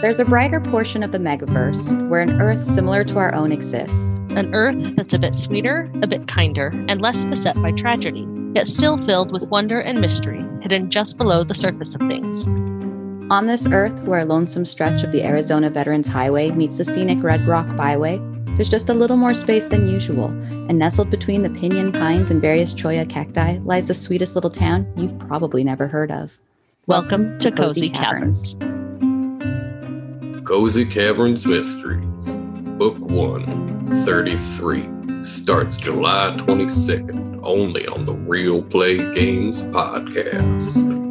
There's a brighter portion of the megaverse where an Earth similar to our own exists. An Earth that's a bit sweeter, a bit kinder, and less beset by tragedy, yet still filled with wonder and mystery hidden just below the surface of things. On this Earth, where a lonesome stretch of the Arizona Veterans Highway meets the scenic Red Rock Byway, there's just a little more space than usual, and nestled between the pinyon pines and various cholla cacti lies the sweetest little town you've probably never heard of. Welcome to Cozy Caverns. Cozy Caverns Mysteries, Book 1, 33, starts July 22nd, only on the Real Play Games podcast.